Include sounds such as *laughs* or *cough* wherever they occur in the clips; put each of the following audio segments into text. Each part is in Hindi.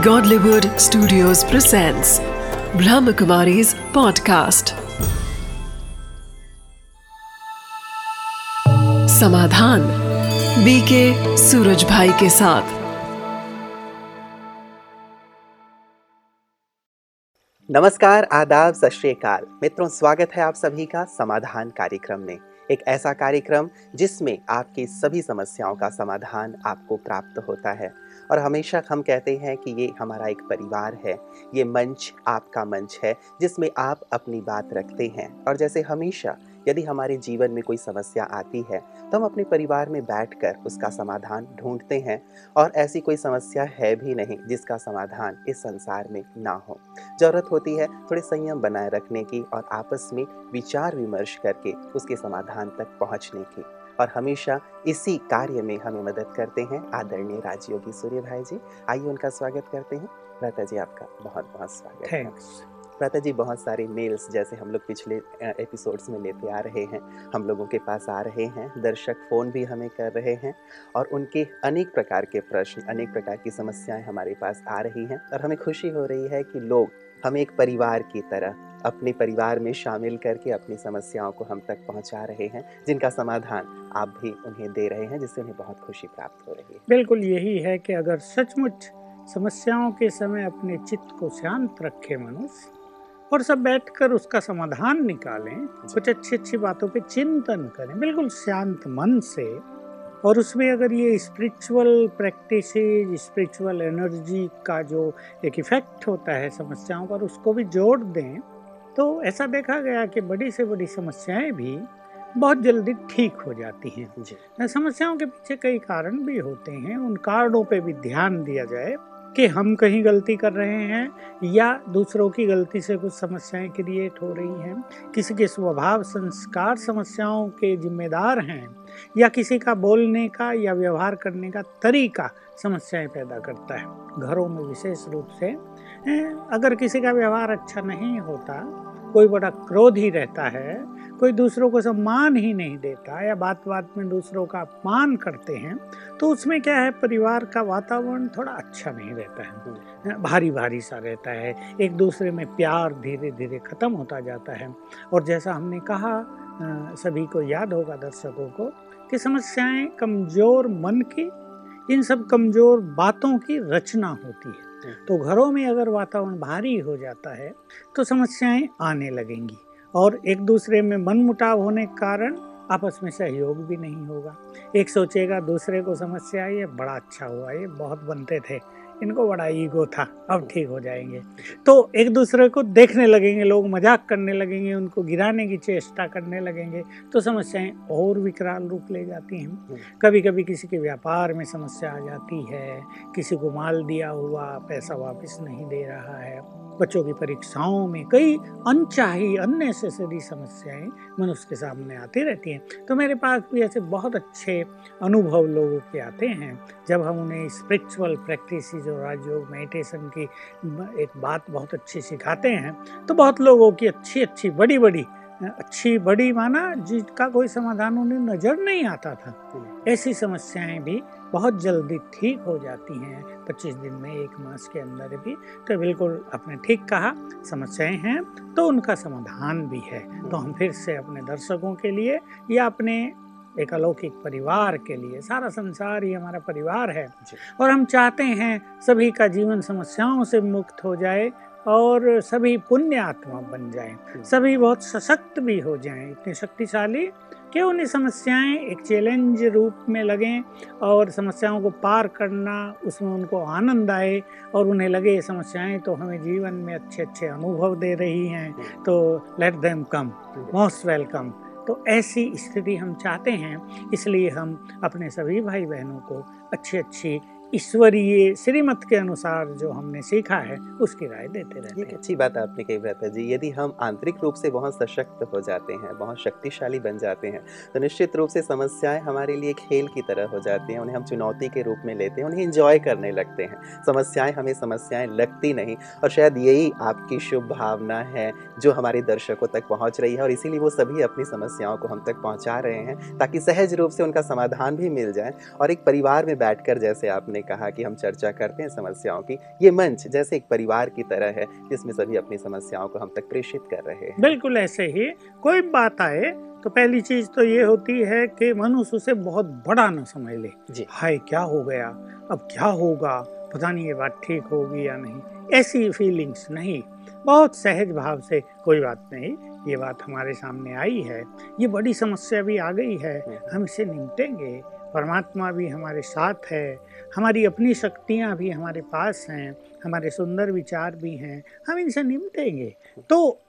Godlywood Studios presents Brahmakumari's podcast. Samadhan BK Suraj भाई के साथ। नमस्कार, आदाब, सत मित्रों, स्वागत है आप सभी का समाधान कार्यक्रम में। एक ऐसा कार्यक्रम जिसमें आपकी सभी समस्याओं का समाधान आपको प्राप्त होता है। और हमेशा हम कहते हैं कि ये हमारा एक परिवार है। ये मंच आपका मंच है, जिसमें आप अपनी बात रखते हैं। और जैसे हमेशा यदि हमारे जीवन में कोई समस्या आती है तो हम अपने परिवार में बैठकर उसका समाधान ढूंढते हैं। और ऐसी कोई समस्या है भी नहीं, जिसका समाधान इस संसार में ना हो। ज़रूरत होती है थोड़े संयम बनाए रखने की और आपस में विचार विमर्श करके उसके समाधान तक पहुँचने की। और हमेशा इसी कार्य में हमें मदद करते हैं आदरणीय राजयोगी सूर्य भाई जी। आइए उनका स्वागत करते हैं। लता जी आपका बहुत बहुत स्वागत है। प्रता जी बहुत सारे मेल्स जैसे हम लोग पिछले एपिसोड्स में लेते आ रहे हैं। हम लोगों के पास आ रहे हैं। दर्शक फ़ोन भी हमें कर रहे हैं और उनके अनेक प्रकार के प्रश्न अनेक प्रकार की समस्याएँ हमारे पास आ रही हैं और हमें खुशी हो रही है कि लोग हमें एक परिवार की तरह अपने परिवार में शामिल करके अपनी समस्याओं को हम तक पहुँचा रहे हैं जिनका समाधान आप भी उन्हें दे रहे हैं जिससे उन्हें बहुत खुशी प्राप्त हो रही है। बिल्कुल यही है कि अगर सचमुच समस्याओं के समय अपने चित्त को शांत रखे मनुष्य और सब बैठकर उसका समाधान निकालें कुछ अच्छी अच्छी बातों पे चिंतन करें बिल्कुल शांत मन से और उसमें अगर ये स्पिरिचुअल प्रैक्टिस स्पिरिचुअल एनर्जी का जो एक इफ़ेक्ट होता है समस्याओं पर उसको भी जोड़ दें तो ऐसा देखा गया कि बड़ी से बड़ी समस्याएँ भी बहुत जल्दी ठीक हो जाती हैं। समस्याओं के पीछे कई कारण भी होते हैं। उन कारणों पे भी ध्यान दिया जाए कि हम कहीं गलती कर रहे हैं या दूसरों की गलती से कुछ समस्याएँ क्रिएट हो रही हैं। किसी के स्वभाव संस्कार समस्याओं के जिम्मेदार हैं या किसी का बोलने का या व्यवहार करने का तरीका समस्याएँ पैदा करता है। घरों में विशेष रूप से अगर किसी का व्यवहार अच्छा नहीं होता कोई बड़ा क्रोध ही रहता है कोई दूसरों को सम्मान ही नहीं देता या बात बात में दूसरों का अपमान करते हैं तो उसमें क्या है परिवार का वातावरण थोड़ा अच्छा नहीं रहता है। भारी भारी सा रहता है एक दूसरे में प्यार धीरे धीरे ख़त्म होता जाता है। और जैसा हमने कहा सभी को याद होगा दर्शकों को कि समस्याएँ कमज़ोर मन की इन सब कमज़ोर बातों की रचना होती है। तो घरों में अगर वातावरण भारी हो जाता है तो समस्याएँ आने लगेंगी और एक दूसरे में मन मुटाव होने के कारण आपस में सहयोग भी नहीं होगा। एक सोचेगा, दूसरे को समस्या ये बड़ा अच्छा हुआ, ये बहुत बनते थे। इनको बड़ा ईगो था अब ठीक हो जाएँगे। तो एक दूसरे को देखने लगेंगे लोग मज़ाक करने लगेंगे उनको गिराने की चेष्टा करने लगेंगे तो समस्याएँ और विकराल रूप ले जाती हैं। कभी कभी किसी के व्यापार में समस्या आ जाती है किसी को माल दिया हुआ पैसा वापस नहीं दे रहा है। बच्चों की परीक्षाओं में कई अनचाही अननेसेसरी समस्याएँ मनुष्य के सामने आती रहती हैं। तो मेरे पास भी ऐसे बहुत अच्छे अनुभव लोगों के आते हैं जब हम उन्हें स्पिरिचुअल प्रैक्टिस और राजयोग मेडिटेशन की एक बात बहुत अच्छी सिखाते हैं तो बहुत लोगों की अच्छी अच्छी बड़ी बड़ी अच्छी बड़ी माना जिसका कोई समाधान उन्हें नज़र नहीं आता था। ऐसी समस्याएँ भी बहुत जल्दी ठीक हो जाती हैं। पच्चीस दिन में एक मास के अंदर भी। तो बिल्कुल आपने ठीक कहा समस्याएँ हैं तो उनका समाधान भी है। तो हम फिर से अपने दर्शकों के लिए या अपने एक अलौकिक परिवार के लिए सारा संसार ही हमारा परिवार है। और हम चाहते हैं सभी का जीवन समस्याओं से मुक्त हो जाए और सभी पुण्य आत्मा बन जाएँ। हम्म। सभी बहुत सशक्त भी हो जाएँ। इतने शक्तिशाली कि उन्हें समस्याएँ एक चैलेंज रूप में लगें और समस्याओं को पार करना उसमें उनको आनंद आए और उन्हें लगे ये समस्याएँ तो हमें जीवन में अच्छे अच्छे अनुभव दे रही हैं। हम्म। तो let them come most welcome तो ऐसी स्थिति हम चाहते हैं इसलिए हम अपने सभी भाई बहनों को अच्छी अच्छी ईश्वरीय श्रीमत के अनुसार जो हमने सीखा है उसकी राय देते रहते हैं। अच्छी बात आपने कही भ्राता जी। यदि हम आंतरिक रूप से बहुत सशक्त हो जाते हैं बहुत शक्तिशाली बन जाते हैं तो निश्चित रूप से समस्याएँ हमारे लिए खेल की तरह हो जाती हैं उन्हें हम चुनौती के रूप में लेते हैं उन्हें इंजॉय करने लगते हैं। समस्याएँ हमें समस्याएँ लगती नहीं और शायद यही आपकी शुभ भावना है जो हमारे दर्शकों तक पहुँच रही है और इसीलिए वो सभी अपनी समस्याओं को हम तक पहुँचा रहे हैं ताकि सहज रूप से उनका समाधान भी मिल जाए और एक परिवार में बैठ जैसे आपने आपने कहा कि हम चर्चा करते हैं समस्याओं की। ये मंच जैसे एक परिवार की तरह है जिसमें सभी अपनी समस्याओं को हम तक प्रेषित कर रहे हैं। बिल्कुल ऐसे ही कोई बात आए तो पहली चीज़ तो ये होती है कि मनुष्य उसे बहुत बड़ा ना समझ ले। जी। हाय क्या हो गया? अब क्या होगा? पता नहीं ये बात ठीक होगी या नहीं। ऐसी फीलिंग्स नहीं। बहुत सहज भाव से कोई बात नहीं ये बात हमारे सामने आई है। ये बड़ी समस्या भी आ गई है। हम इसे निपटेंगे। परमात्मा भी हमारे साथ है हमारी अपनी शक्तियाँ भी हमारे पास हैं हमारे सुंदर विचार भी हैं हम इनसे निपटेंगे। तो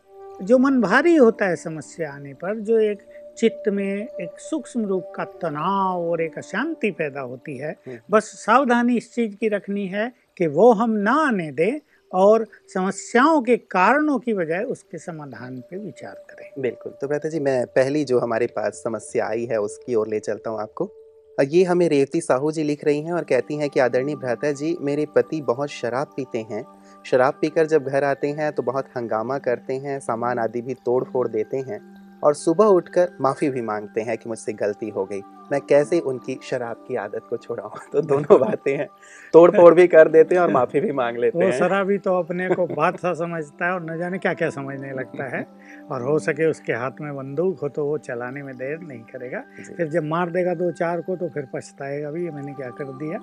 जो मन भारी होता है समस्या आने पर जो एक चित्त में एक सूक्ष्म रूप का तनाव और एक अशांति पैदा होती है हम्म। बस सावधानी इस चीज़ की रखनी है कि वो हम ना आने दें और समस्याओं के कारणों की बजाय उसके समाधान पे विचार करें। बिल्कुल। तो भ्राता जी मैं पहली जो हमारे पास समस्या आई है उसकी ओर ले चलता हूँ आपको। ये हमें रेवती साहू जी लिख रही हैं और कहती हैं कि, आदरणीय भ्राता जी, मेरे पति बहुत शराब पीते हैं। शराब पीकर जब घर आते हैं तो बहुत हंगामा करते हैं, सामान आदि भी तोड़ फोड़ देते हैं। और सुबह उठकर माफ़ी भी मांगते हैं कि मुझसे गलती हो गई। मैं कैसे उनकी शराब की आदत को छुड़ाऊं तो दोनों *laughs* बातें हैं। तोड़ फोड़ भी कर देते हैं और माफ़ी भी मांग लेते वो हैं। शराबी तो अपने को बात सा समझता है और न जाने क्या क्या समझने लगता है। और हो सके उसके हाथ में बंदूक हो तो वो चलाने में देर नहीं करेगा। फिर जब मार देगा दो चार को तो फिर पछताएगा भी ये मैंने क्या कर दिया?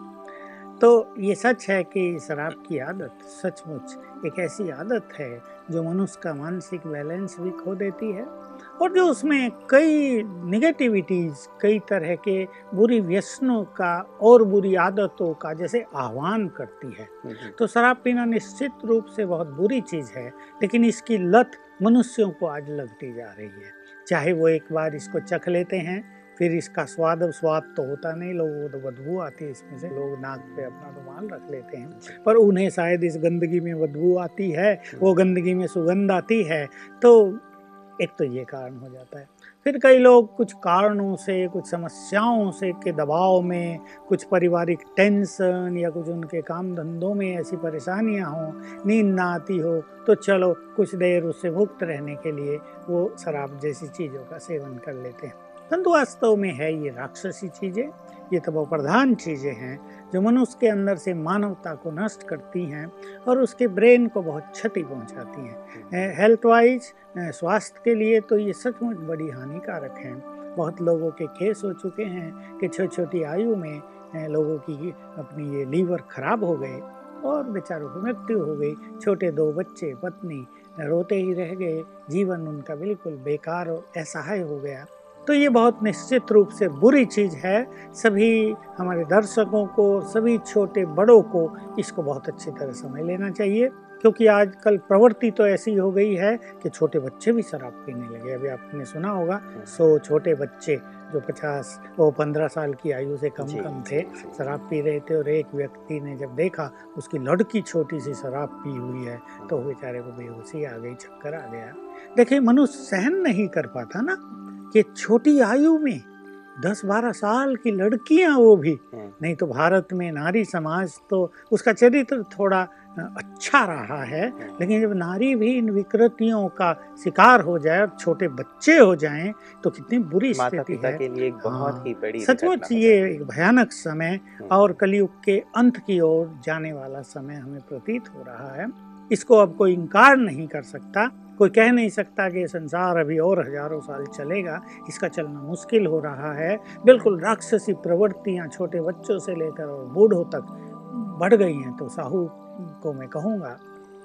तो ये सच है कि शराब की आदत सचमुच एक ऐसी आदत है जो मनुष्य का मानसिक बैलेंस भी खो देती है। और जो उसमें कई निगेटिविटीज कई तरह के बुरी व्यसनों का और बुरी आदतों का जैसे आह्वान करती है। हम्म, हम्म, तो शराब पीना निश्चित रूप से बहुत बुरी चीज़ है लेकिन इसकी लत मनुष्यों को आज लगती जा रही है। चाहे वो एक बार इसको चख लेते हैं फिर इसका स्वाद अब स्वाद तो होता नहीं लोगों को तो बदबू आती है इसमें से। लोग नाक पे अपना रुमाल रख लेते हैं पर उन्हें शायद इस गंदगी में बदबू आती है वो गंदगी में सुगंध आती है तो एक तो ये कारण हो जाता है। फिर कई लोग कुछ कारणों से, कुछ समस्याओं से के दबाव में, कुछ पारिवारिक टेंशन या कुछ उनके काम धंधों में ऐसी परेशानियाँ हों, नींद ना आती हो तो चलो कुछ देर उससे मुक्त रहने के लिए वो शराब जैसी चीज़ों का सेवन कर लेते हैं। परंतु वास्तव में है ये राक्षसी चीज़ें, ये तब प्रधान चीज़ें हैं। जो मनुष्य के अंदर से मानवता को नष्ट करती हैं और उसके ब्रेन को बहुत क्षति पहुंचाती हैं। हेल्थ वाइज स्वास्थ्य के लिए तो ये सचमुच बड़ी हानिकारक हैं। बहुत लोगों के केस हो चुके हैं कि छोटी छोटी आयु में लोगों की अपनी ये लीवर खराब हो गए और बेचारों की मृत्यु हो गई। छोटे दो बच्चे पत्नी रोते ही रह गए। जीवन उनका बिल्कुल बेकार और असहाय हो गया। तो ये बहुत निश्चित रूप से बुरी चीज़ है। सभी हमारे दर्शकों को सभी छोटे बड़ों को इसको बहुत अच्छी तरह समझ लेना चाहिए क्योंकि आजकल प्रवृत्ति तो ऐसी हो गई है कि छोटे बच्चे भी शराब पीने लगे। अभी आपने सुना होगा सो छोटे बच्चे जो पचास वो पंद्रह साल की आयु से कम कम थे। शराब पी रहे थे और एक व्यक्ति ने जब देखा उसकी लड़की छोटी सी शराब पी हुई है तो बेचारे को बेहोशी आ गई चक्कर आ गया। देखिए मनुष्य सहन नहीं कर पाता ना। कि छोटी आयु में दस बारह साल की लड़कियाँ वो भी। हम्म, नहीं तो भारत में नारी समाज तो उसका चरित्र थोड़ा अच्छा रहा है लेकिन जब नारी भी इन विकृतियों का शिकार हो जाए और छोटे बच्चे हो जाएँ तो कितनी बुरी स्थिति है। के लिए बहुत हाँ, ही बड़ी सचमुच ये एक भयानक समय। और कलयुग के अंत की ओर जाने वाला समय हमें प्रतीत हो रहा है। इसको अब कोई इनकार नहीं कर सकता। कोई कह नहीं सकता कि संसार अभी और हज़ारों साल चलेगा। इसका चलना मुश्किल हो रहा है। बिल्कुल राक्षसी प्रवृत्तियाँ छोटे बच्चों से लेकर और बूढ़ों तक बढ़ गई हैं तो साहू को मैं कहूँगा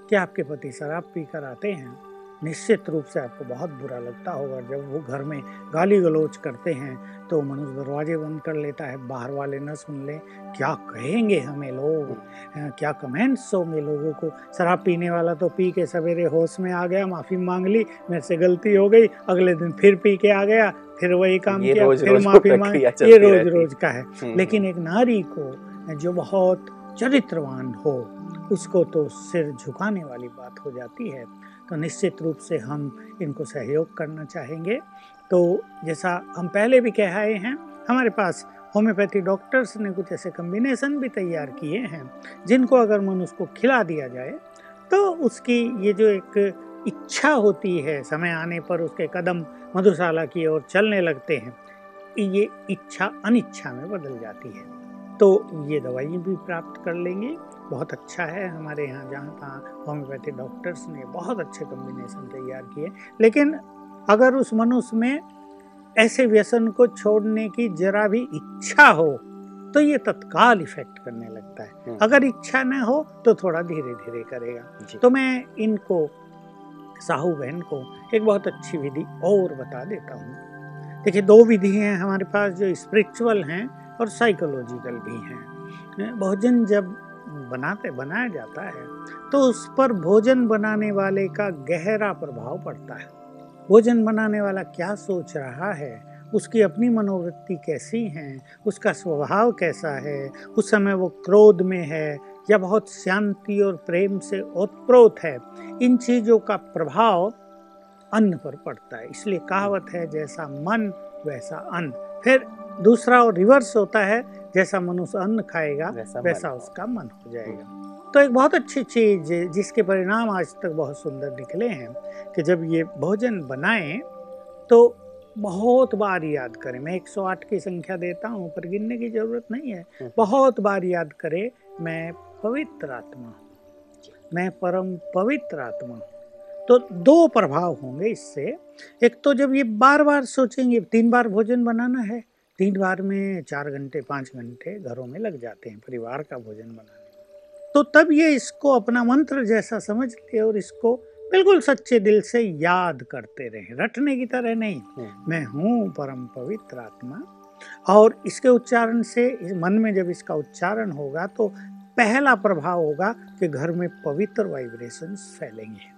कि आपके पति शराब पी कर आते हैं? निश्चित रूप से आपको बहुत बुरा लगता होगा। जब वो घर में गाली गलौज करते हैं तो मनुष्य दरवाजे बंद कर लेता है बाहर वाले न सुन ले। क्या कहेंगे हमें लोग? क्या कमेंट्स होंगे लोगों को? शराब पीने वाला तो पी के सवेरे होश में आ गया माफ़ी मांग ली मेरे से गलती हो गई अगले दिन फिर पी के आ गया फिर वही काम किया फिर माफ़ी *laughs* मांगी ये रोज रोज का है। हम्म, लेकिन एक नारी को जो बहुत चरित्रवान हो उसको तो सिर झुकाने वाली बात हो जाती है। तो निश्चित रूप से हम इनको सहयोग करना चाहेंगे। तो जैसा हम पहले भी कह आए हैं, हमारे पास होम्योपैथी डॉक्टर्स ने कुछ ऐसे कम्बिनेशन भी तैयार किए हैं, जिनको अगर मनुष्य को खिला दिया जाए तो उसकी ये जो एक इच्छा होती है, समय आने पर उसके कदम मधुशाला की ओर चलने लगते हैं, ये इच्छा अनिच्छा में बदल जाती है। तो ये दवाई भी प्राप्त कर लेंगे। बहुत अच्छा है हमारे यहाँ जहाँ तहाँ होम्योपैथी डॉक्टर्स ने बहुत अच्छे कम्बिनेशन तैयार किए। लेकिन अगर उस मनुष्य में ऐसे व्यसन को छोड़ने की जरा भी इच्छा हो तो ये तत्काल इफ़ेक्ट करने लगता है। हम्म। अगर इच्छा न हो तो थोड़ा धीरे धीरे करेगा तो मैं इनको साहू बहन को एक बहुत अच्छी विधि और बता देता हूँ। देखिए दो विधि हैं हमारे पास जो स्पिरिचुअल हैं। और साइकोलॉजिकल भी हैं, भोजन जब बनाते, बनाया जाता है तो उस पर भोजन बनाने वाले का गहरा प्रभाव पड़ता है। भोजन बनाने वाला क्या सोच रहा है? उसकी अपनी मनोवृत्ति कैसी है? उसका स्वभाव कैसा है? उस समय वो क्रोध में है या बहुत शांति और प्रेम से ओतप्रोत है? इन चीज़ों का प्रभाव अन्न पर पड़ता है। इसलिए कहावत है, जैसा मन, वैसा अन्न। फिर दूसरा और रिवर्स होता है जैसा मनुष्य अन्न खाएगा वैसा वैसा उसका मन हो जाएगा। तो एक बहुत अच्छी चीज़ जिसके परिणाम आज तक बहुत सुंदर निकले हैं कि जब ये भोजन बनाएँ तो बहुत बार याद करें। मैं 108 की संख्या देता हूँ पर गिनने की ज़रूरत नहीं है। हम्म। बहुत बार याद करें मैं पवित्र आत्मा मैं परम पवित्र आत्मा तो दो प्रभाव होंगे इससे। एक तो जब ये बार बार सोचेंगे तीन बार भोजन बनाना है तीन बार में चार घंटे पाँच घंटे घरों में लग जाते हैं परिवार का भोजन बनाने। तो तब ये इसको अपना मंत्र जैसा समझ ले और इसको बिल्कुल सच्चे दिल से याद करते रहे। रटने की तरह नहीं हम्म, मैं हूँ परम पवित्र आत्मा। और इसके उच्चारण से इस मन में जब इसका उच्चारण होगा तो पहला प्रभाव होगा कि घर में पवित्र वाइब्रेशंस फैलेंगे।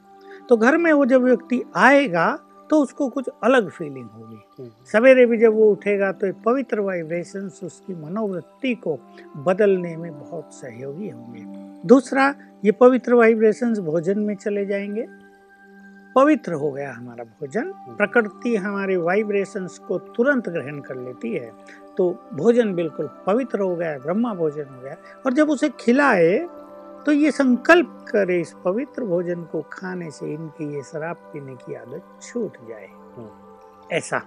तो घर में वो जब व्यक्ति आएगा तो उसको कुछ अलग फीलिंग होगी। हम्म, सवेरे भी जब वो उठेगा तो ये पवित्र वाइब्रेशंस उसकी मनोवृत्ति को बदलने में बहुत सहयोगी होंगे। दूसरा ये पवित्र वाइब्रेशंस भोजन में चले जाएँगे। पवित्र हो गया हमारा भोजन। प्रकृति हमारे वाइब्रेशंस को तुरंत ग्रहण कर लेती है। तो भोजन बिल्कुल पवित्र हो गया ब्रह्मा भोजन हो गया। और जब उसे खिलाए तो ये संकल्प करे इस पवित्र भोजन को खाने से इनकी ये शराब पीने की आदत छूट जाए। ऐसा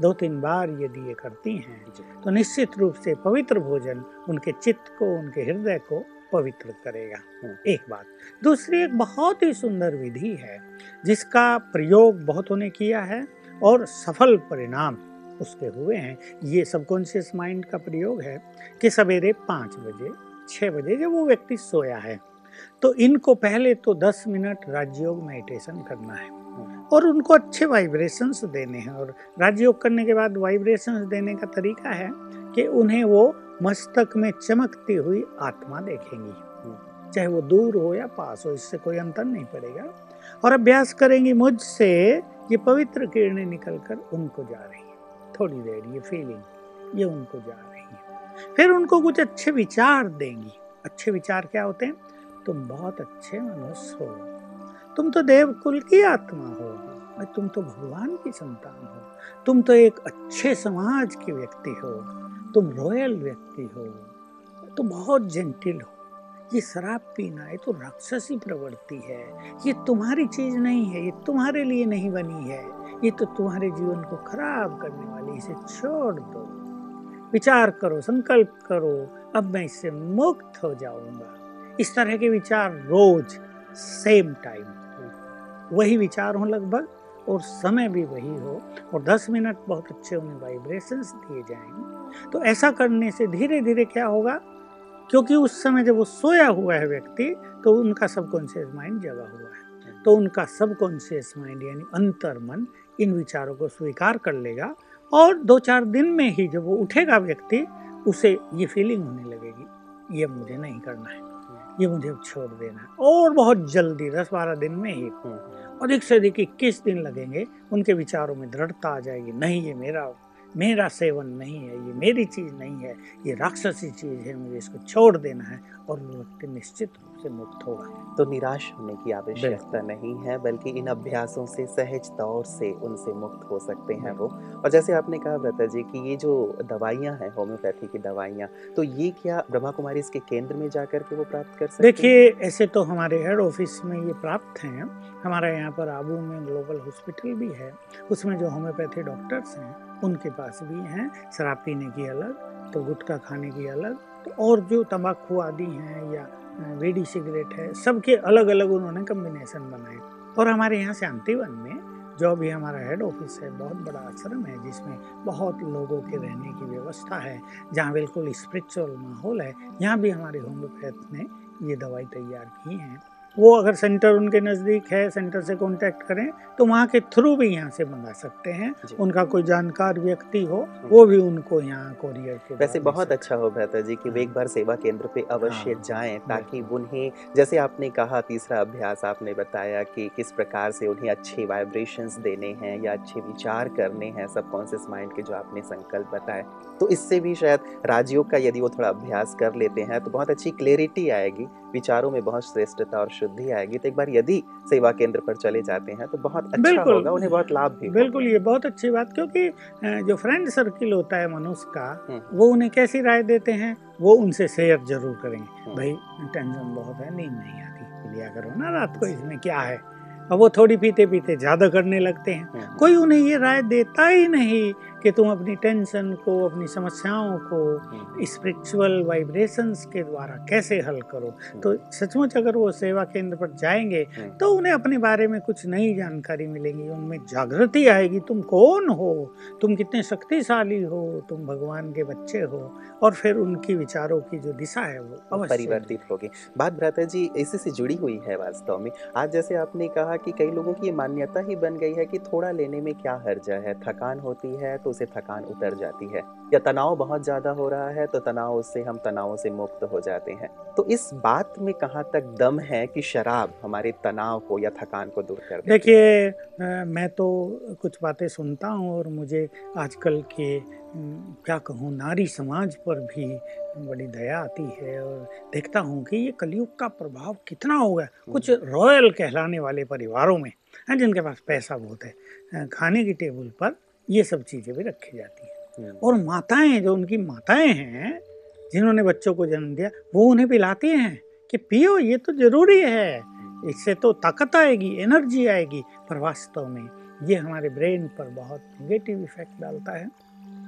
दो तीन बार यदि ये करती हैं तो निश्चित रूप से पवित्र भोजन उनके चित्त को उनके हृदय को पवित्र करेगा। हम्म। एक बात। दूसरी एक बहुत ही सुंदर विधि है जिसका प्रयोग बहुतों ने किया है और सफल परिणाम उसके हुए हैं। ये सबकॉन्शियस माइंड का प्रयोग है कि सवेरे पाँच बजे छः बजे जब वो व्यक्ति सोया है तो इनको पहले तो दस मिनट राजयोग मेडिटेशन करना है और उनको अच्छे वाइब्रेशंस देने हैं और राजयोग करने के बाद वाइब्रेशंस देने का तरीका है कि उन्हें वो मस्तक में चमकती हुई आत्मा देखेंगी। चाहे वो दूर हो या पास हो, इससे कोई अंतर नहीं पड़ेगा। और अभ्यास करेंगी, मुझसे ये पवित्र किरणें निकल कर उनको जा रही है। थोड़ी देर, ये फीलिंग ये उनको जा रही है। फिर उनको कुछ अच्छे विचार देंगी। अच्छे विचार क्या होते हैं? तुम बहुत अच्छे मनुष्य हो। तुम तो देवकुल की आत्मा हो। तुम तो भगवान की संतान हो। तुम तो एक अच्छे समाज के व्यक्ति हो। तुम रॉयल व्यक्ति हो। तुम बहुत जेंटिल हो। ये शराब पीना, ये तो राक्षसी प्रवृत्ति है। ये तुम्हारी चीज़ नहीं है। ये तुम्हारे लिए नहीं बनी है। ये तो तुम्हारे जीवन को खराब करने वाली इसे छोड़ दो। विचार करो, संकल्प करो, अब मैं इससे मुक्त हो जाऊँगा। इस तरह के विचार रोज सेम टाइम वही विचार हो लगभग, और समय भी वही हो, और 10 मिनट बहुत अच्छे उन्हें वाइब्रेशंस दिए जाएँगे। तो ऐसा करने से धीरे धीरे क्या होगा? क्योंकि उस समय जब वो सोया हुआ है व्यक्ति तो उनका सबकॉन्शियस माइंड जगा हुआ है। तो उनका सबकॉन्शियस माइंड यानी अंतर मन इन विचारों को स्वीकार कर लेगा और दो चार दिन में ही जब वो उठेगा व्यक्ति उसे ये फीलिंग होने लगेगी ये मुझे नहीं करना है ये मुझे छोड़ देना है। और बहुत जल्दी दस बारह दिन में ही। हम्म, अधिक से अधिक इक्कीस दिन लगेंगे उनके विचारों में दृढ़ता आ जाएगी नहीं ये मेरा मेरा सेवन नहीं है ये मेरी चीज़ नहीं है ये राक्षसी चीज़ है मुझे इसको छोड़ देना है और वो व्यक्ति निश्चित रूप से मुक्त होगा। तो निराश होने की आवश्यकता नहीं है बल्कि इन अभ्यासों से सहज तौर से उनसे मुक्त हो सकते हैं वो। और जैसे आपने कहा व्रता जी कि ये जो दवाइयाँ हैं होम्योपैथी की दवाइयाँ तो ये क्या ब्रह्मा कुमारी इसके केंद्र में जा के वो प्राप्त कर सकते देखिए ऐसे तो हमारे हेड ऑफ़िस में ये प्राप्त हैं। हमारे यहाँ पर आबू में ग्लोबल हॉस्पिटल भी है। उसमें जो होम्योपैथी डॉक्टर्स हैं उनके पास भी हैं शराब पीने की अलग तो गुटखा खाने की अलग तो और जो तंबाकू आदि हैं या बीड़ी सिगरेट है, सबके अलग अलग उन्होंने कम्बिनेशन बनाए। और हमारे यहाँ शांतिवन में जो भी हमारा हेड ऑफ़िस है, बहुत बड़ा आश्रम है, जिसमें बहुत लोगों के रहने की व्यवस्था है, जहाँ बिल्कुल स्पिरिचुअल माहौल है, यहाँ भी हमारे होम्योपैथ ने ये दवाई तैयार की हैं। वो अगर सेंटर उनके नज़दीक है सेंटर से कांटेक्ट करें तो वहाँ के थ्रू भी यहाँ से मंगा सकते हैं। उनका कोई जानकार व्यक्ति हो। वो भी उनको यहाँ कोरियर के वैसे बहुत अच्छा हो बेहतर जी कि वे एक बार सेवा केंद्र पे अवश्य हाँ, जाएँ ताकि उन्हें जैसे आपने कहा तीसरा अभ्यास आपने बताया कि किस प्रकार से उन्हें अच्छे वाइब्रेशंस देने हैं या अच्छे विचार करने हैं सबकॉन्शियस माइंड के जो आपने संकल्प बताए। तो इससे भी शायद राजयोग का यदि वो थोड़ा अभ्यास कर लेते हैं तो बहुत अच्छी क्लेरिटी आएगी। विचारों में बहुत श्रेष्ठता और शुद्धि आएगी। तो एक बार यदि सेवा केंद्र पर चले जाते हैं तो बहुत अच्छा होगा उन्हें बहुत लाभ भी बिल्कुल ये बहुत अच्छी बात क्योंकि जो फ्रेंड सर्किल होता है मनुष्य का हम्म। वो उन्हें कैसी राय देते हैं? वो उनसे शेयर ज़रूर करेंगे। हम्म। भाई टेंशन बहुत है नींद नहीं आती। लिया करो ना रात को इसमें क्या है? और वो थोड़ी पीते पीते ज़्यादा करने लगते हैं। हम्म। कोई उन्हें ये राय देता ही नहीं कि तुम अपनी टेंशन को अपनी समस्याओं को स्पिरिचुअल हम्म। वाइब्रेशंस के द्वारा कैसे हल करो? हम्म। तो सचमुच अगर वो सेवा केंद्र पर जाएँगे हम्म। तो उन्हें अपने बारे में कुछ नई जानकारी मिलेगी उनमें जागृति आएगी। तुम कौन हो? तुम कितने शक्तिशाली हो? तुम भगवान के बच्चे हो? और फिर उनकी विचारों की जो दिशा है वो परिवर्तित होगी। बात भ्राता जी इसी से जुड़ी हुई है वास्तव में। आज जैसे आपने कहा कि कई लोगों की मान्यता ही बन गई है कि थोड़ा लेने में क्या हर्जा है? थकान होती है तो उसे थकान उतर जाती है। या तनाव बहुत ज़्यादा हो रहा है तो तनाव से हम तनाव से मुक्त हो जाते हैं। तो इस बात में कहाँ तक दम है कि शराब हमारे तनाव को या थकान को दूर कर देखिए मैं तो कुछ बातें सुनता हूँ और मुझे आजकल के क्या कहूँ नारी समाज पर भी बड़ी दया आती है और देखता हूँ कि ये कलयुग का प्रभाव कितना होगा कुछ रॉयल कहलाने वाले परिवारों में हैं जिनके पास पैसा बहुत है खाने की टेबल पर ये सब चीज़ें भी रखी जाती हैं। हम्म। और माताएँ जो उनकी माताएँ हैं जिन्होंने बच्चों को जन्म दिया वो उन्हें पिलाती हैं कि पियो ये तो ज़रूरी है। इससे तो ताकत आएगी एनर्जी आएगी। पर वास्तव में ये हमारे ब्रेन पर बहुत निगेटिव इफ़ेक्ट डालता है।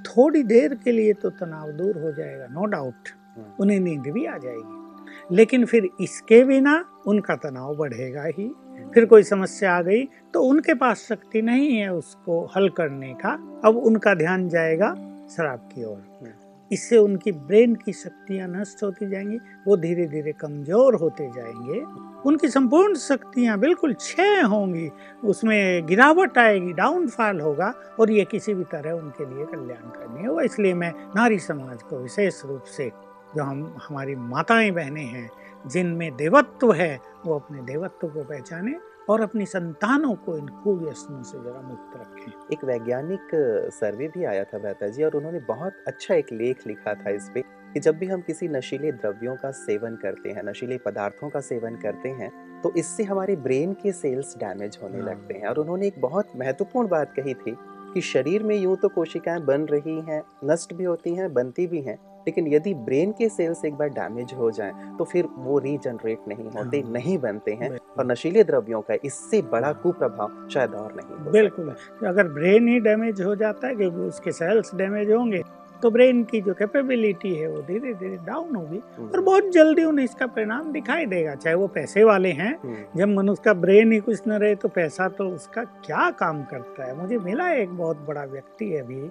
थोड़ी देर के लिए तो तनाव दूर हो जाएगा नो डाउट। हम्म। उन्हें नींद भी आ जाएगी। लेकिन फिर इसके बिना उनका तनाव बढ़ेगा ही। फिर कोई समस्या आ गई तो उनके पास शक्ति नहीं है उसको हल करने का। अब उनका ध्यान जाएगा शराब की ओर। इससे उनकी ब्रेन की शक्तियाँ नष्ट होती जाएँगी, वो धीरे धीरे कमज़ोर होते जाएँगे। उनकी संपूर्ण शक्तियाँ बिल्कुल क्षय होंगी, उसमें गिरावट आएगी, डाउनफॉल होगा और ये किसी भी तरह उनके लिए कल्याण नहीं होगा। इसलिए मैं नारी समाज को विशेष रूप से जो हम हमारी माताएँ बहनें हैं जिनमें देवत्व है वो अपने देवत्व को पहचाने और अपनी संतानों को इन कुव्यसनों से जरा मुक्त रखें एक वैज्ञानिक सर्वे भी आया था मेहता जी और उन्होंने बहुत अच्छा एक लेख लिखा था इस पे कि जब भी हम किसी नशीले द्रव्यों का सेवन करते हैं नशीले पदार्थों का सेवन करते हैं तो इससे हमारे ब्रेन के सेल्स डैमेज होने हाँ। लगते हैं और उन्होंने एक बहुत महत्वपूर्ण बात कही थी कि शरीर में यूँ तो कोशिकाएँ बन रही हैं नष्ट भी होती हैं बनती भी हैं लेकिन यदि ब्रेन के सेल्स एक बार डैमेज हो जाएँ तो फिर वो रीजनरेट नहीं होते हाँ। नहीं बनते हैं और नशीले द्रव्यों का इससे बड़ा। कुप्रभाव शायद और नहीं बिल्कुल अगर ब्रेन ही डैमेज हो जाता है क्योंकि उसके सेल्स डैमेज होंगे तो ब्रेन की जो कैपेबिलिटी है वो धीरे धीरे डाउन होगी और हम्म। बहुत जल्दी उन्हें इसका परिणाम दिखाई देगा चाहे वो पैसे वाले हैं हम्म। जब मनुष्य का ब्रेन ही कुछ न रहे तो पैसा तो उसका क्या काम करता है मुझे मिला एक बहुत बड़ा व्यक्ति है अभी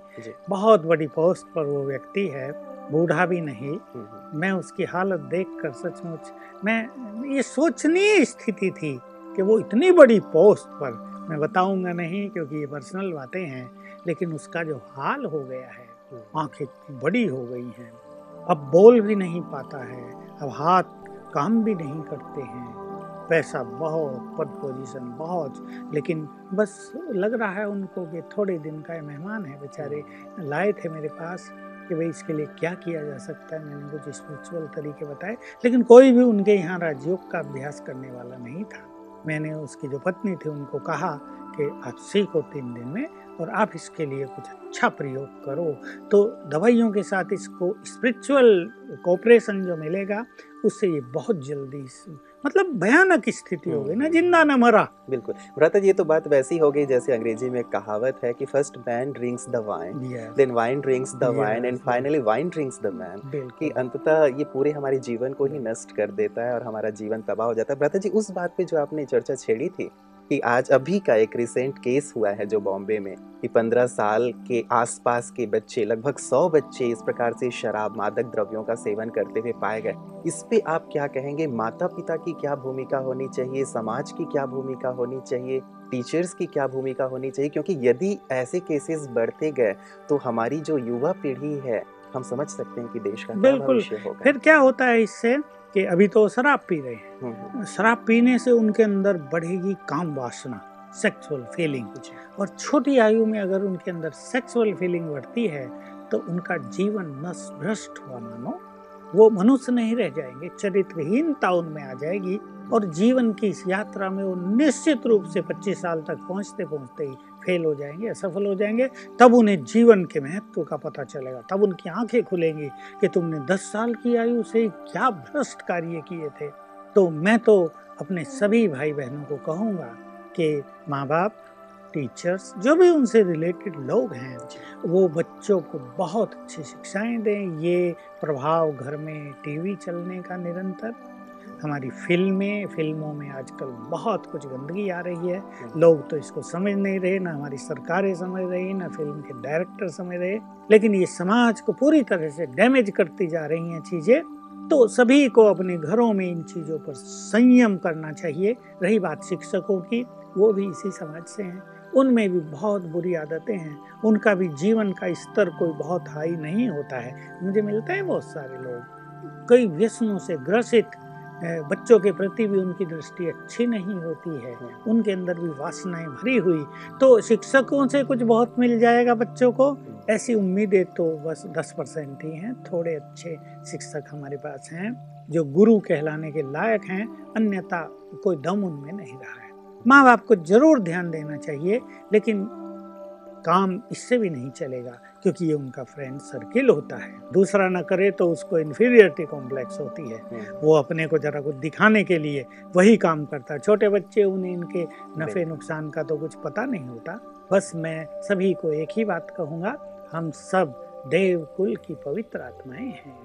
बहुत बड़ी पोस्ट पर वो व्यक्ति है बूढ़ा भी नहीं हम्म, मैं उसकी हालत देख कर सचमुच मैं ये सोचनीय स्थिति थी कि वो इतनी बड़ी पोस्ट पर मैं बताऊँगा नहीं क्योंकि ये पर्सनल बातें हैं लेकिन उसका जो हाल हो गया है आँखें बड़ी हो गई हैं। अब बोल भी नहीं पाता है अब हाथ काम भी नहीं करते हैं। पैसा बहुत पद पोजीशन बहुत लेकिन बस लग रहा है उनको कि थोड़े दिन का मेहमान है बेचारे लाए थे मेरे पास कि भाई इसके लिए क्या किया जा सकता है? मैंने कुछ स्पिरिचुअल तरीके बताए, लेकिन कोई भी उनके यहाँ राजयोग का अभ्यास करने वाला नहीं था। मैंने उसकी जो पत्नी थी, उनको कहा कि आप सीखो तीन दिन में और आप इसके लिए कुछ अच्छा प्रयोग करो। तो दवाइयों के साथ इसको स्पिरिचुअल कोऑपरेशन जो मिलेगा उससे ये बहुत जल्दी मतलब भयानक स्थिति हो गई ना हम्म। ज़िंदा न मरा। बिल्कुल। भ्राता जी ये तो बात वैसी हो गई जैसे अंग्रेज़ी में कहावत है कि first man drinks the wine then wine drinks the wine and finally wine drinks the man कि अंततः ये पूरे हमारे जीवन को ही नष्ट कर देता है और हमारा जीवन तबाह हो जाता है। भ्राता जी उस बात पे जो आपने चर्चा छेड़ी थी कि आज अभी का एक रिसेंट केस हुआ है जो बॉम्बे में कि पंद्रह साल के आसपास के बच्चे लगभग सौ बच्चे इस प्रकार से शराब मादक द्रव्यों का सेवन करते हुए पाए गए। इस पे आप क्या कहेंगे? माता पिता की क्या भूमिका होनी चाहिए? समाज की क्या भूमिका होनी चाहिए? टीचर्स की क्या भूमिका होनी चाहिए? क्योंकि यदि ऐसे केसेस बढ़ते गए तो हमारी जो युवा पीढ़ी है हम समझ सकते हैं कि देश का क्या बिल्कुल। फिर क्या होता है इससे? कि अभी तो शराब पी रहे हैं। हम्म, हम्म, शराब पीने से उनके अंदर बढ़ेगी काम वासना सेक्सुअल फीलिंग और छोटी आयु में अगर उनके अंदर सेक्सुअल फीलिंग बढ़ती है तो उनका जीवन नष्ट भ्रष्ट हुआ मानो। वो मनुष्य नहीं रह जाएँगे चरित्रहीनता उनमें आ जाएगी और जीवन की इस यात्रा में वो निश्चित रूप से 25 साल तक पहुँचते पहुँचते ही फेल हो जाएँगे असफल हो जाएँगे तब उन्हें जीवन के महत्व का पता चलेगा। तब उनकी आँखें खुलेंगी कि तुमने 10 साल की आयु से क्या भ्रष्ट कार्य किए थे। तो मैं तो अपने सभी भाई बहनों को कहूँगा कि माँ बाप टीचर्स जो भी उनसे रिलेटेड लोग हैं वो बच्चों को बहुत अच्छी शिक्षाएँ दें। ये प्रभाव घर में टीवी चलने का निरंतर हमारी फ़िल्में फ़िल्मों में आजकल बहुत कुछ गंदगी आ रही है। लोग तो इसको समझ नहीं रहे ना हमारी सरकारें समझ रही ना फ़िल्म के डायरेक्टर समझ रहे। लेकिन ये समाज को पूरी तरह से डैमेज करती जा रही हैं चीज़ें तो सभी को अपने घरों में इन चीज़ों पर संयम करना चाहिए। रही बात शिक्षकों की वो भी इसी समाज से हैं। उनमें भी बहुत बुरी आदतें हैं। उनका भी जीवन का स्तर कोई बहुत हाई नहीं होता है। मुझे मिलते हैं बहुत सारे लोग कई व्यसनों से ग्रसित बच्चों के प्रति भी उनकी दृष्टि अच्छी नहीं होती है, उनके अंदर भी वासनाएँ भरी हुई। तो शिक्षकों से कुछ बहुत मिल जाएगा बच्चों को? ऐसी उम्मीदें तो बस दस परसेंट ही हैं, थोड़े अच्छे शिक्षक हमारे पास हैं, जो गुरु कहलाने के लायक हैं, अन्यथा कोई दम उनमें नहीं रहा है। माँ बाप को ज़रूर ध्यान देना चाहिए, लेकिन काम इससे भी नहीं चलेगा। क्योंकि ये उनका फ्रेंड सर्किल होता है। दूसरा ना करे तो उसको इन्फीरियरिटी कॉम्प्लेक्स होती है। हम्म, वो अपने को जरा कुछ दिखाने के लिए वही काम करता। है छोटे बच्चे उन्हें इनके नफे नुकसान का तो कुछ पता नहीं होता। बस मैं सभी को एक ही बात कहूँगा हम सब देव कुल की पवित्र आत्माएँ हैं।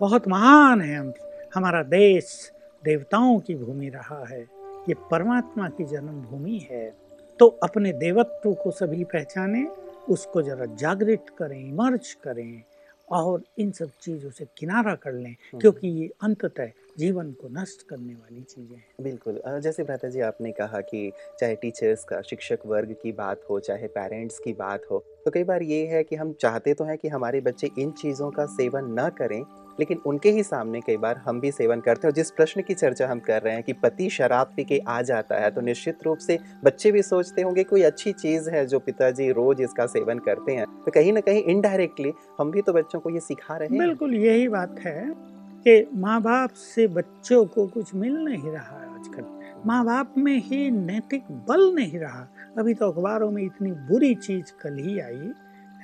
बहुत महान है हम। हमारा देश देवताओं की भूमि रहा है। ये परमात्मा की जन्मभूमि है। तो अपने देवत्व को सभी पहचाने उसको जरा जागृत करें इमर्ज करें और इन सब चीज़ों से किनारा कर लें क्योंकि ये अंततः जीवन को नष्ट करने वाली चीज़ें हैं। बिल्कुल। जैसे भ्राता जी आपने कहा कि चाहे टीचर्स का शिक्षक वर्ग की बात हो चाहे पेरेंट्स की बात हो तो कई बार ये है कि हम चाहते तो हैं कि हमारे बच्चे इन चीज़ों का सेवन न करें लेकिन उनके ही सामने कई बार हम भी सेवन करते हैं और जिस प्रश्न की चर्चा हम कर रहे हैं कि पति शराब पी के आ जाता है तो निश्चित रूप से बच्चे भी सोचते होंगे कोई अच्छी चीज़ है जो पिताजी रोज इसका सेवन करते हैं। तो कहीं ना कहीं इनडायरेक्टली हम भी तो बच्चों को ये सिखा रहे हैं। बिल्कुल, यही बात है कि माँ बाप से बच्चों को कुछ मिल नहीं रहा आजकल। माँ बाप में ही नैतिक बल नहीं रहा। अभी तो अखबारों में इतनी बुरी चीज़ कल ही आई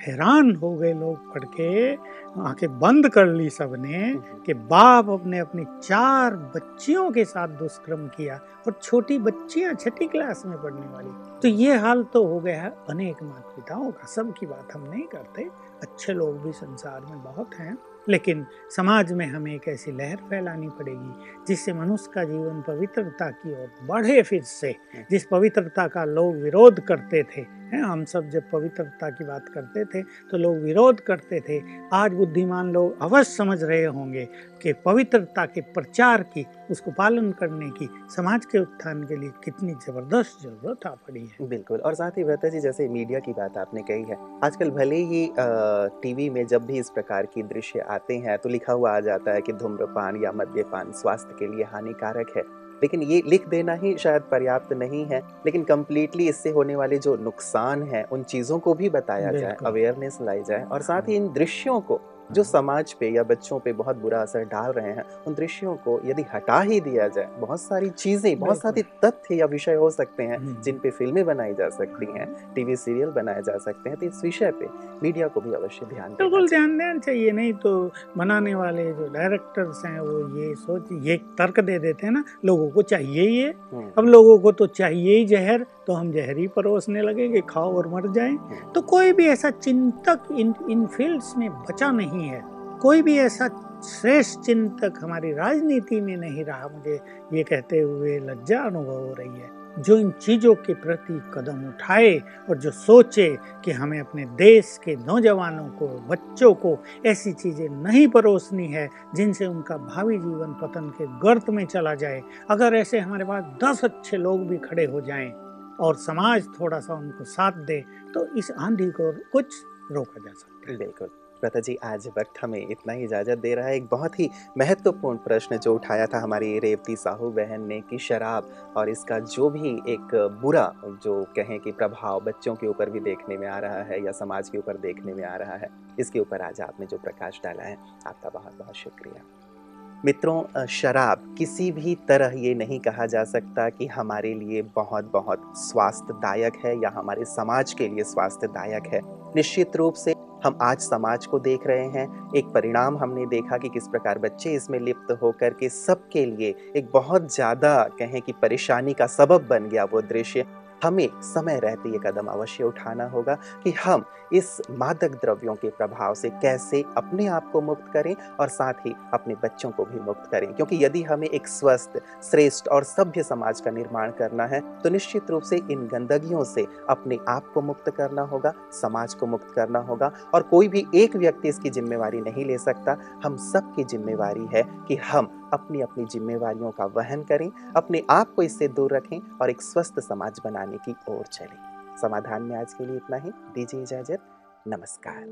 हैरान हो गए लोग पढ़ के। आँखें बंद कर ली सबने कि बाप अपने अपनी चार बच्चियों के साथ दुष्कर्म किया और छोटी बच्चियाँ छठी क्लास में पढ़ने वाली। तो ये हाल तो हो गया है। अनेक माता पिताओं का सब की बात हम नहीं करते। अच्छे लोग भी संसार में बहुत हैं। लेकिन समाज में हमें एक ऐसी लहर फैलानी पड़ेगी जिससे मनुष्य का जीवन पवित्रता की ओर बढ़े फिर से, जिस पवित्रता का लोग विरोध करते थे। हैं। हम सब जब पवित्रता की बात करते थे तो लोग विरोध करते थे। आज बुद्धिमान लोग अवश्य समझ रहे होंगे कि पवित्रता के प्रचार की, उसको पालन करने की, समाज के उत्थान के लिए कितनी ज़बरदस्त ज़रूरत आ पड़ी है। बिल्कुल, और साथ ही व्रता जी, जैसे मीडिया की बात आपने कही है, आजकल भले ही टीवी में जब भी इस प्रकार की दृश्य आते हैं तो लिखा हुआ आ जाता है कि धूम्रपान या मद्यपान स्वास्थ्य के लिए हानिकारक है। लेकिन ये लिख देना ही शायद पर्याप्त नहीं है लेकिन कम्प्लीटली इससे होने वाले जो नुकसान है उन चीज़ों को भी बताया जाए अवेयरनेस लाई जाए और साथ ही। इन दृश्यों को जो समाज पे या बच्चों पे बहुत बुरा असर डाल रहे हैं उन दृश्यों को यदि हटा ही दिया जाए बहुत सारी चीज़ें बहुत सारे तथ्य या विषय हो सकते हैं हम्म। जिन पे फ़िल्में बनाई जा सकती हैं टीवी सीरियल बनाए जा सकते हैं तो इस विषय पे मीडिया को भी अवश्य ध्यान बिल्कुल ध्यान देना चाहिए नहीं तो बनाने वाले जो डायरेक्टर्स हैं वो ये सोच ये तर्क दे देते हैं ना लोगों को चाहिए ये। हम्म, अब लोगों को तो चाहिए ही जहर तो हम जहरी परोसने लगेंगे खाओ और मर जाएँ। तो कोई भी ऐसा चिंतक इन इन फील्ड्स में बचा नहीं है। कोई भी ऐसा श्रेष्ठ चिंतक हमारी राजनीति में नहीं रहा। मुझे ये कहते हुए लज्जा अनुभव हो रही है। जो इन चीज़ों के प्रति कदम उठाए और जो सोचे कि हमें अपने देश के नौजवानों को बच्चों को ऐसी चीज़ें नहीं परोसनी है जिनसे उनका भावी जीवन पतन के गर्त में चला जाए। अगर ऐसे हमारे पास दस अच्छे लोग भी खड़े हो जाएँ और समाज थोड़ा सा उनको साथ दे तो इस आंधी को कुछ रोका जा सकता है। बिल्कुल। प्रता जी आज वक्त हमें इतना ही इजाज़त दे रहा है। एक बहुत ही महत्वपूर्ण प्रश्न जो उठाया था हमारी रेवती साहू बहन ने कि शराब और इसका जो भी एक बुरा जो कहें कि प्रभाव बच्चों के ऊपर भी देखने में आ रहा है या समाज के ऊपर देखने में आ रहा है, इसके ऊपर आज आपने जो प्रकाश डाला है, आपका बहुत बहुत शुक्रिया। मित्रों शराब किसी भी तरह ये नहीं कहा जा सकता कि हमारे लिए बहुत बहुत स्वास्थ्यदायक है या हमारे समाज के लिए स्वास्थ्यदायक है। निश्चित रूप से हम आज समाज को देख रहे हैं। एक परिणाम हमने देखा कि किस प्रकार बच्चे इसमें लिप्त होकर के सबके लिए एक बहुत ज़्यादा कहें कि परेशानी का सबब बन गया वो दृश्य। हमें समय रहते ये कदम अवश्य उठाना होगा कि हम इस मादक द्रव्यों के प्रभाव से कैसे अपने आप को मुक्त करें और साथ ही अपने बच्चों को भी मुक्त करें। क्योंकि यदि हमें एक स्वस्थ, श्रेष्ठ और सभ्य समाज का निर्माण करना है तो निश्चित रूप से इन गंदगियों से अपने आप को मुक्त करना होगा, समाज को मुक्त करना होगा और कोई भी एक व्यक्ति इसकी जिम्मेवारी नहीं ले सकता। हम सबकी जिम्मेवारी है कि हम अपनी अपनी जिम्मेवारियों का वहन करें, अपने आप को इससे दूर रखें और एक स्वस्थ समाज बनाने की ओर चलें। समाधान में आज के लिए इतना ही। दीजिए इजाज़त। नमस्कार।